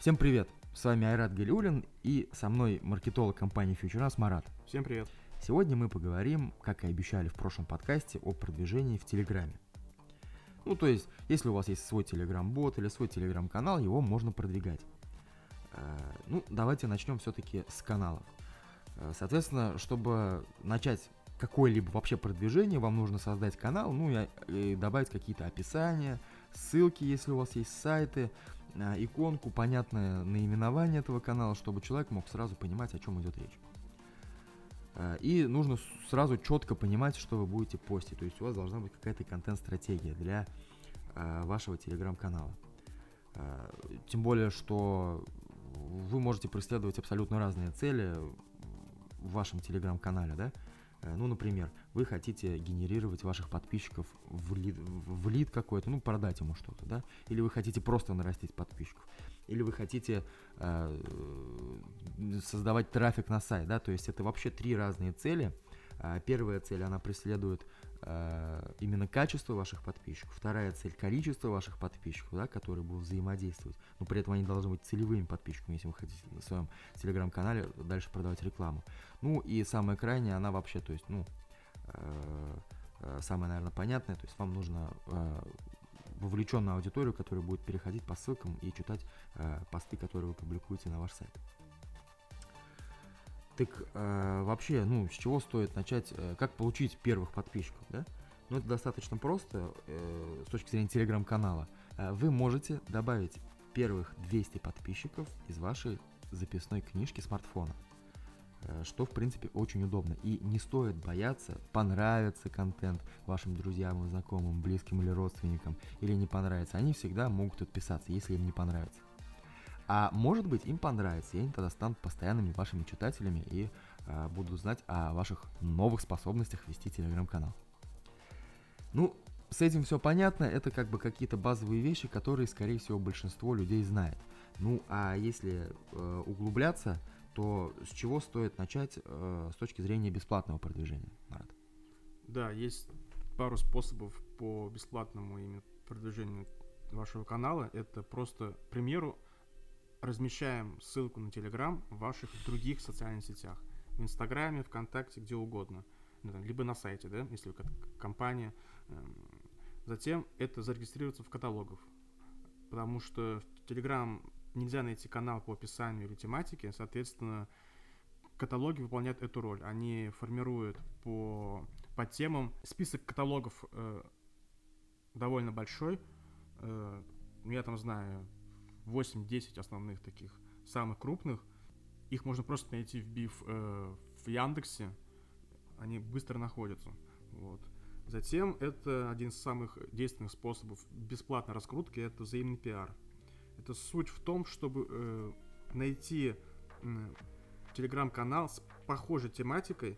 Всем привет! С вами Айрат Галиулин и со мной маркетолог компании FutureNas Марат. Всем привет! Сегодня мы поговорим, как и обещали в прошлом подкасте, о продвижении в Телеграме. Ну, то есть, если у вас есть свой Телеграм-бот или свой Телеграм-канал, его можно продвигать. Э, ну, давайте начнем все-таки с каналов. Э, соответственно, чтобы начать какое-либо вообще продвижение, вам нужно создать канал, ну и, и добавить какие-то описания, ссылки, если у вас есть сайты, э, иконку, понятное наименование этого канала, чтобы человек мог сразу понимать, о чем идет речь. Э, и нужно сразу четко понимать, что вы будете постить. То есть у вас должна быть какая-то контент-стратегия для вашего телеграм-канала. Тем более, что вы можете преследовать абсолютно разные цели в вашем телеграм-канале, да? Ну, например, вы хотите генерировать ваших подписчиков в лид, в лид какой-то, ну, продать ему что-то, да? Или вы хотите просто нарастить подписчиков или вы хотите э, создавать трафик на сайт, да, то есть это вообще три разные цели. Э, первая цель, она преследует э, именно качество ваших подписчиков, вторая цель количество ваших подписчиков, да, которые будут взаимодействовать, но при этом они должны быть целевыми подписчиками, если вы хотите на своем телеграм-канале дальше продавать рекламу. Ну и самая крайняя, она вообще, то есть, ну, э, э самое, наверное, понятное, то есть вам нужно э, вовлеченную аудиторию, которая будет переходить по ссылкам и читать э, посты, которые вы публикуете на ваш сайт. Так э, вообще, ну, с чего стоит начать, э, как получить первых подписчиков, да? Ну, это достаточно просто э, с точки зрения телеграм-канала. Э, вы можете добавить первых 200 подписчиков из вашей записной книжки смартфона. Э, что, в принципе, очень удобно. И не стоит бояться, понравится контент вашим друзьям, знакомым, близким или родственникам, или не понравится. Они всегда могут отписаться, если им не понравится. А может быть, им понравится, и они тогда станут постоянными вашими читателями и э, будут знать о ваших новых способностях вести телеграм-канал. Ну, с этим все понятно, это как бы какие-то базовые вещи, которые, скорее всего, большинство людей знает. Ну, а если э, углубляться, то с чего стоит начать э, с точки зрения бесплатного продвижения, Марат? Да, есть пару способов по бесплатному именно продвижению вашего канала. Это просто, к примеру, размещаем ссылку на Телеграм в ваших других социальных сетях. В Инстаграме, ВКонтакте, где угодно. Ну, либо на сайте, да, если вы компания. Эм, затем это зарегистрироваться в каталогах. Потому что в Телеграм нельзя найти канал по описанию или тематике, соответственно, каталоги выполняют эту роль. Они формируют по, по темам. Список каталогов э, довольно большой. Э, я там знаю 8-10 основных таких, самых крупных. Их можно просто найти, вбив э, в Яндексе. Они быстро находятся. Вот. Затем это один из самых действенных способов бесплатной раскрутки, это взаимный пиар. Это суть в том, чтобы э, найти э, телеграм-канал с похожей тематикой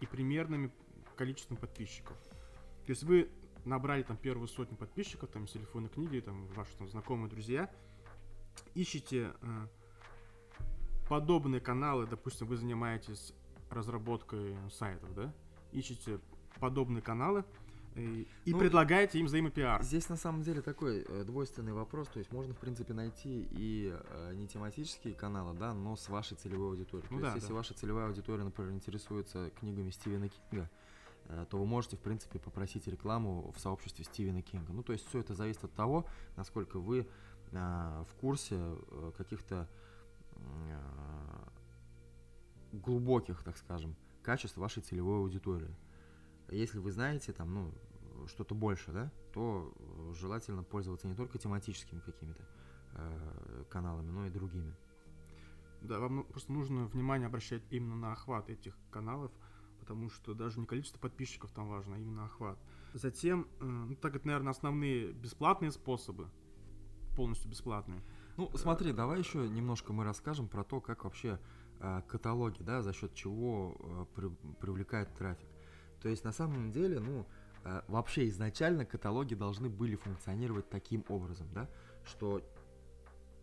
и примерным количеством подписчиков. То есть вы набрали там первую сотню подписчиков, там, из телефонной книги, там, ваши там, знакомые, друзья, ищите э, подобные каналы, допустим, вы занимаетесь разработкой сайтов, да, ищите подобные каналы, и, и ну, предлагаете им взаимопиар. Здесь на самом деле такой э, двойственный вопрос, то есть можно в принципе найти и э, не тематические каналы, да, но с вашей целевой аудиторией. Ну, то да, есть, да. если ваша целевая аудитория, например, интересуется книгами Стивена Кинга, э, то вы можете в принципе попросить рекламу в сообществе Стивена Кинга. Ну то есть все это зависит от того, насколько вы э, в курсе э, каких-то э, глубоких, так скажем, качеств вашей целевой аудитории. Если вы знаете там, ну, что-то больше, да, то э, желательно пользоваться не только тематическими какими-то э, каналами, но и другими. Да, вам ну, просто нужно внимание обращать именно на охват этих каналов, потому что даже не количество подписчиков там важно, а именно охват. Затем, э, ну, так это, наверное, основные бесплатные способы, полностью бесплатные. Ну, смотри, давай еще немножко мы расскажем про то, как вообще э, каталоги, да, за счет чего э, при, привлекают трафик. То есть на самом деле, ну, э, вообще изначально каталоги должны были функционировать таким образом, да, что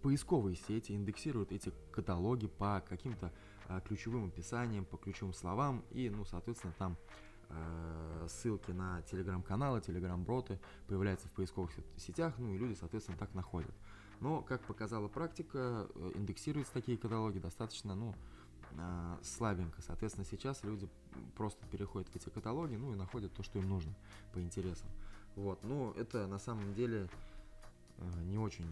поисковые сети индексируют эти каталоги по каким-то э, ключевым описаниям, по ключевым словам, и, ну, соответственно, там э, ссылки на телеграм-каналы, телеграм-броты появляются в поисковых сетях, ну и люди, соответственно, так находят. Но, как показала практика, э, индексируются такие каталоги достаточно, ну, э, слабенько. Соответственно, сейчас люди просто переходят в эти каталоги, ну и находят то, что им нужно по интересам. Вот, но это на самом деле э, не очень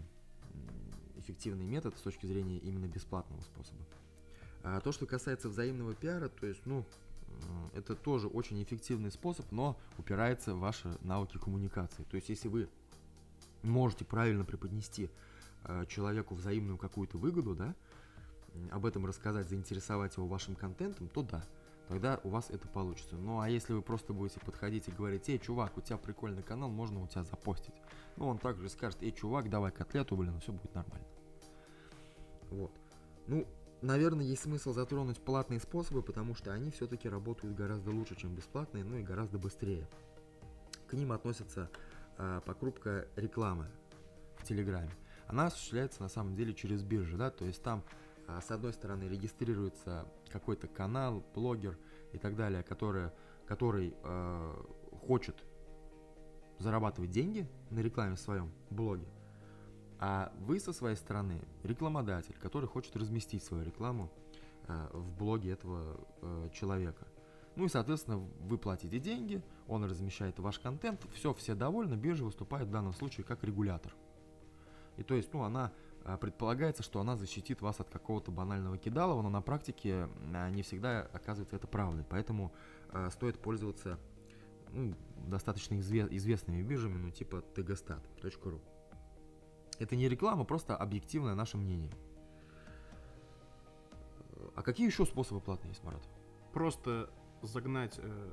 эффективный метод с точки зрения именно бесплатного способа. А то, что касается взаимного пиара, то есть, ну, это тоже очень эффективный способ, но упирается в ваши навыки коммуникации. То есть, если вы можете правильно преподнести э, человеку взаимную какую-то выгоду, да, об этом рассказать, заинтересовать его вашим контентом, то да, тогда у вас это получится. Ну а если вы просто будете подходить и говорить, эй, чувак, у тебя прикольный канал, можно у тебя запостить. Ну он также скажет, эй, чувак, давай котлету, блин, все будет нормально. Вот. Ну, наверное, есть смысл затронуть платные способы, потому что они все-таки работают гораздо лучше, чем бесплатные, ну и гораздо быстрее. К ним относится э, покупка рекламы в Телеграме. Она осуществляется на самом деле через биржи, да, то есть там э, с одной стороны регистрируется какой-то канал, блогер и так далее, который, который э, хочет зарабатывать деньги на рекламе в своем блоге, а вы со своей стороны рекламодатель, который хочет разместить свою рекламу э, в блоге этого э, человека. Ну и, соответственно, вы платите деньги, он размещает ваш контент, все, все довольны, биржа выступает в данном случае как регулятор. И то есть, ну, она э, предполагается, что она защитит вас от какого-то банального кидалова, но на практике не всегда оказывается это правдой. Поэтому э, стоит пользоваться ну, достаточно изве- известными биржами, ну, типа tgstat.ru. Это не реклама, просто объективное наше мнение. А какие еще способы платные есть, Марат? Просто загнать э,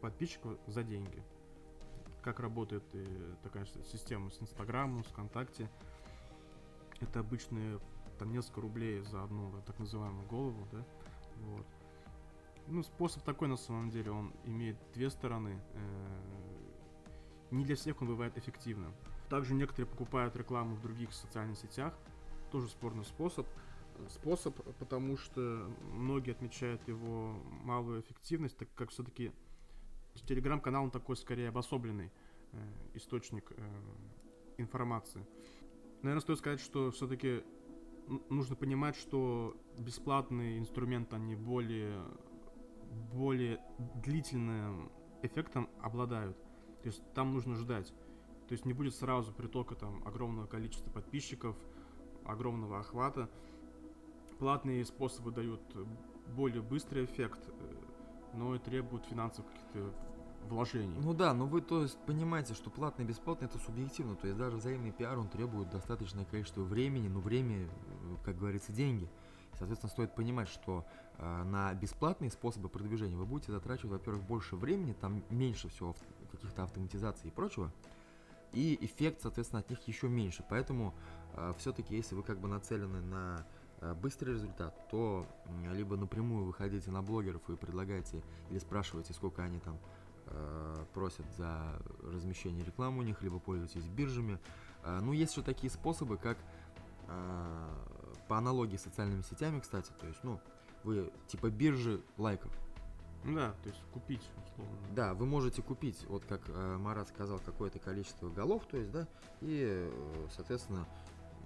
подписчиков за деньги. Как работает э, такая система с Инстаграмом, с ВКонтакте. Это обычные там несколько рублей за одну так называемую голову, да. Вот. Ну, способ такой на самом деле, он имеет две стороны. Э, не для всех он бывает эффективным. Также некоторые покупают рекламу в других социальных сетях. Тоже спорный способ. Способ, потому что многие отмечают его малую эффективность, так как все-таки телеграм-канал он такой скорее обособленный э, источник э, информации. Наверное, стоит сказать, что все-таки нужно понимать, что бесплатные инструменты, они более, более длительным эффектом обладают. То есть там нужно ждать. То есть не будет сразу притока там огромного количества подписчиков, огромного охвата. Платные способы дают более быстрый эффект, э, но и требуют финансовых каких-то вложений. Ну да, но вы то есть понимаете, что платный и бесплатный это субъективно, то есть даже взаимный пиар он требует достаточное количество времени, но время, э, как говорится, деньги. Соответственно, стоит понимать, что э, на бесплатные способы продвижения вы будете затрачивать, во-первых, больше времени, там меньше всего каких-то автоматизаций и прочего, и эффект, соответственно, от них еще меньше. Поэтому э, все-таки, если вы как бы нацелены на э, быстрый результат, то э, либо напрямую выходите на блогеров и предлагаете или спрашиваете, сколько они там э, просят за размещение рекламы у них, либо пользуйтесь биржами. Э, ну, есть еще такие способы, как э, по аналогии с социальными сетями, кстати, то есть, ну, вы типа биржи лайков, да, то есть купить, условно. Да, вы можете купить, вот как э, Марат сказал, какое-то количество голов, то есть, да, и, э, соответственно,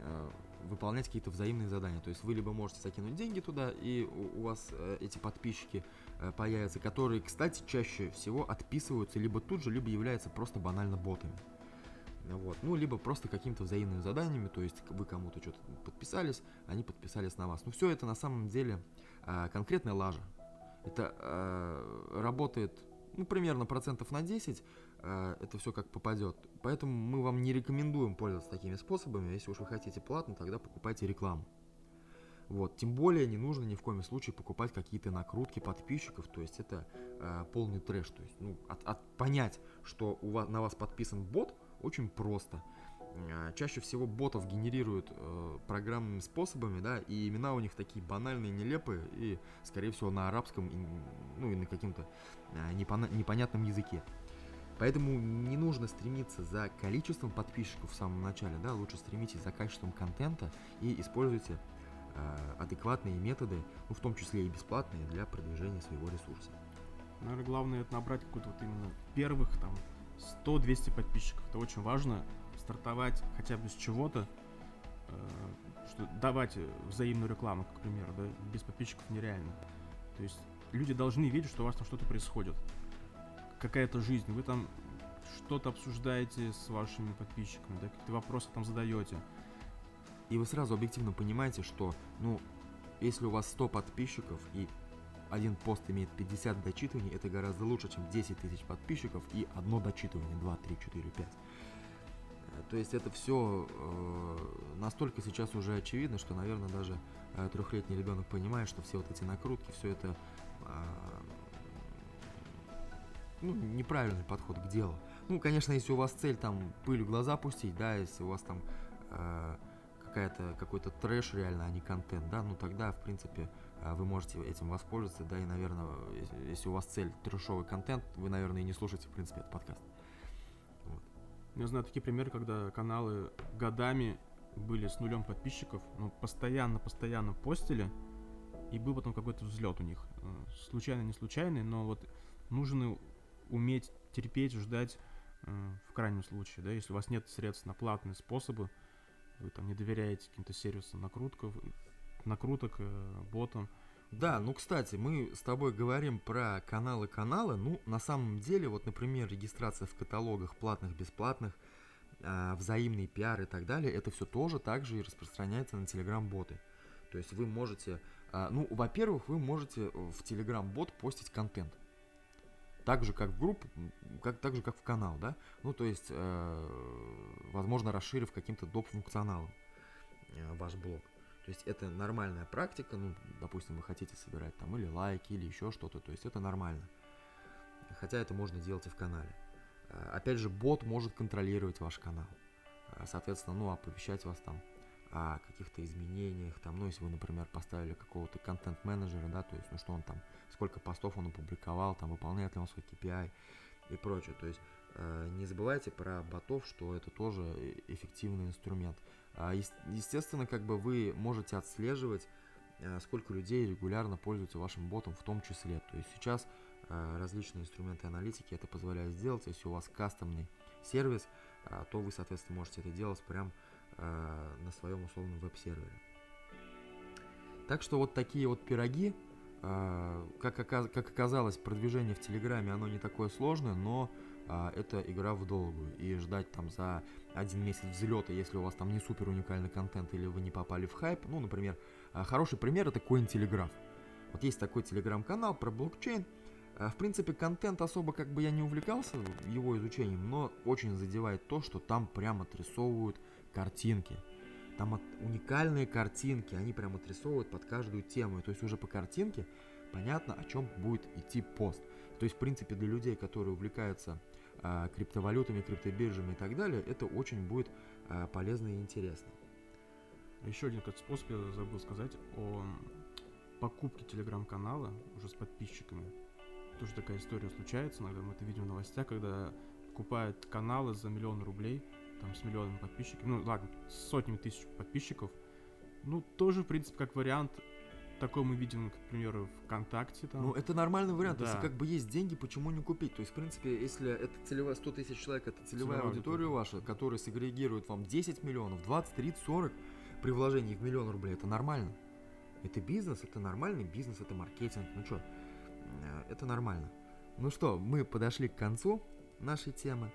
э, выполнять какие-то взаимные задания. То есть вы либо можете закинуть деньги туда, и у, у вас э, эти подписчики э, появятся, которые, кстати, чаще всего отписываются либо тут же, либо являются просто банально ботами. Вот. Ну, либо просто какими-то взаимными заданиями, то есть вы кому-то что-то подписались, они подписались на вас. Ну, все это на самом деле э, конкретная лажа. Это э, работает, ну, примерно процентов на 10, э, это все как попадет. Поэтому мы вам не рекомендуем пользоваться такими способами. Если уж вы хотите платно, тогда покупайте рекламу. Вот. Тем более не нужно ни в коем случае покупать какие-то накрутки подписчиков, то есть это э, полный трэш. То есть, ну, от, от понять, что у вас, на вас подписан бот, очень просто. А, чаще всего ботов генерируют э, программными способами, да, и имена у них такие банальные, нелепые, и, скорее всего, на арабском, и, ну, и на каким-то э, непона- непонятном языке. Поэтому не нужно стремиться за количеством подписчиков в самом начале, да, лучше стремитесь за качеством контента и используйте э, адекватные методы, ну, в том числе и бесплатные, для продвижения своего ресурса. Наверное, главное это набрать какую-то вот именно первых там 100-200 подписчиков. Это очень важно. Стартовать хотя бы с чего-то, э, что давать взаимную рекламу, к примеру, да, без подписчиков нереально. То есть люди должны видеть, что у вас там что-то происходит. Какая-то жизнь. Вы там что-то обсуждаете с вашими подписчиками, да, какие-то вопросы там задаете. И вы сразу объективно понимаете, что, ну, если у вас 100 подписчиков и один пост имеет 50 дочитываний, это гораздо лучше, чем 10 тысяч подписчиков и одно дочитывание, 2, 3, 4, 5. То есть это все э, настолько сейчас уже очевидно, что, наверное, даже э, трехлетний ребенок понимает, что все вот эти накрутки, все это э, ну, неправильный подход к делу. Ну, конечно, если у вас цель там пыль в глаза пустить, да, если у вас там э, какая-то какой-то трэш реально, а не контент, да, ну тогда, в принципе, э, вы можете этим воспользоваться, да, и, наверное, если у вас цель трэшовый контент, вы, наверное, и не слушаете, в принципе, этот подкаст. Я знаю такие примеры, когда каналы годами были с нулем подписчиков, но постоянно-постоянно постили, и был потом какой-то взлет у них. Э, случайно, не случайный, но вот нужно уметь терпеть, ждать э, в крайнем случае, да, если у вас нет средств на платные способы, вы там не доверяете каким-то сервисам накрутков, накруток, э, ботам, да, ну, кстати, мы с тобой говорим про каналы-каналы. Ну, на самом деле, вот, например, регистрация в каталогах платных, бесплатных, э, взаимный пиар и так далее, это все тоже также и распространяется на Telegram-боты. То есть вы можете, э, ну, во-первых, вы можете в Telegram-бот постить контент. Так же, как в группу, как, так же, как в канал, да? Ну, то есть, э, возможно, расширив каким-то доп. функционалом э, ваш блог. То есть это нормальная практика, ну, допустим, вы хотите собирать там или лайки, или еще что-то, то есть это нормально. Хотя это можно делать и в канале. А, опять же, бот может контролировать ваш канал. А, соответственно, ну, оповещать вас там о каких-то изменениях, там, ну, если вы, например, поставили какого-то контент-менеджера, да, то есть, ну, что он там, сколько постов он опубликовал, там, выполняет ли он свой KPI и прочее. То есть, э, не забывайте про ботов, что это тоже э, эффективный инструмент. А, естественно, как бы вы можете отслеживать, э, сколько людей регулярно пользуются вашим ботом в том числе. То есть сейчас э, различные инструменты аналитики это позволяют сделать. Если у вас кастомный сервис, э, то вы, соответственно, можете это делать прямо на своем условном веб-сервере. Так что вот такие вот пироги, как, как оказалось, продвижение в Телеграме, оно не такое сложное, но а, это игра в долгую. И ждать там за один месяц взлета, если у вас там не супер уникальный контент или вы не попали в хайп. Ну, например, а, хороший пример это Cointelegraph. Вот есть такой телеграм-канал про блокчейн. А, в принципе, контент особо как бы я не увлекался его изучением, но очень задевает то, что там прямо отрисовывают картинки. Там уникальные картинки, они прям отрисовывают под каждую тему. То есть уже по картинке понятно, о чем будет идти пост. То есть, в принципе, для людей, которые увлекаются а, криптовалютами, криптобиржами и так далее, это очень будет а, полезно и интересно. Еще один способ я забыл сказать о покупке телеграм-канала уже с подписчиками. Тоже такая история случается, иногда мы это видим в новостях, когда покупают каналы за миллион рублей, там с миллионами подписчиков, ну ладно, с сотнями тысяч подписчиков. Ну, тоже, в принципе, как вариант Такое мы видим, к примеру, ВКонтакте. Там. Ну, это нормальный вариант. Да. Если как бы есть деньги, почему не купить? То есть, в принципе, если это целевая 100 тысяч человек, это целевая, целевая аудитория, ваша, которая сегрегирует вам 10 миллионов, 20, 30, 40 при вложении в миллион рублей, это нормально. Это бизнес, это нормальный бизнес, это маркетинг. Ну что, э, это нормально. Ну что, мы подошли к концу нашей темы.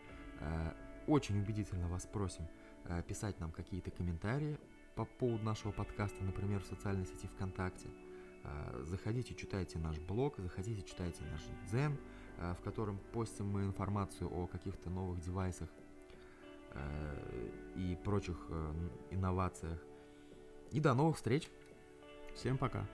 Э, очень убедительно вас просим э, писать нам какие-то комментарии по поводу нашего подкаста, например, в социальной сети ВКонтакте. А, заходите, читайте наш блог, заходите, читайте наш дзен, а, в котором постим мы информацию о каких-то новых девайсах и прочих инновациях. И до новых встреч! Всем пока!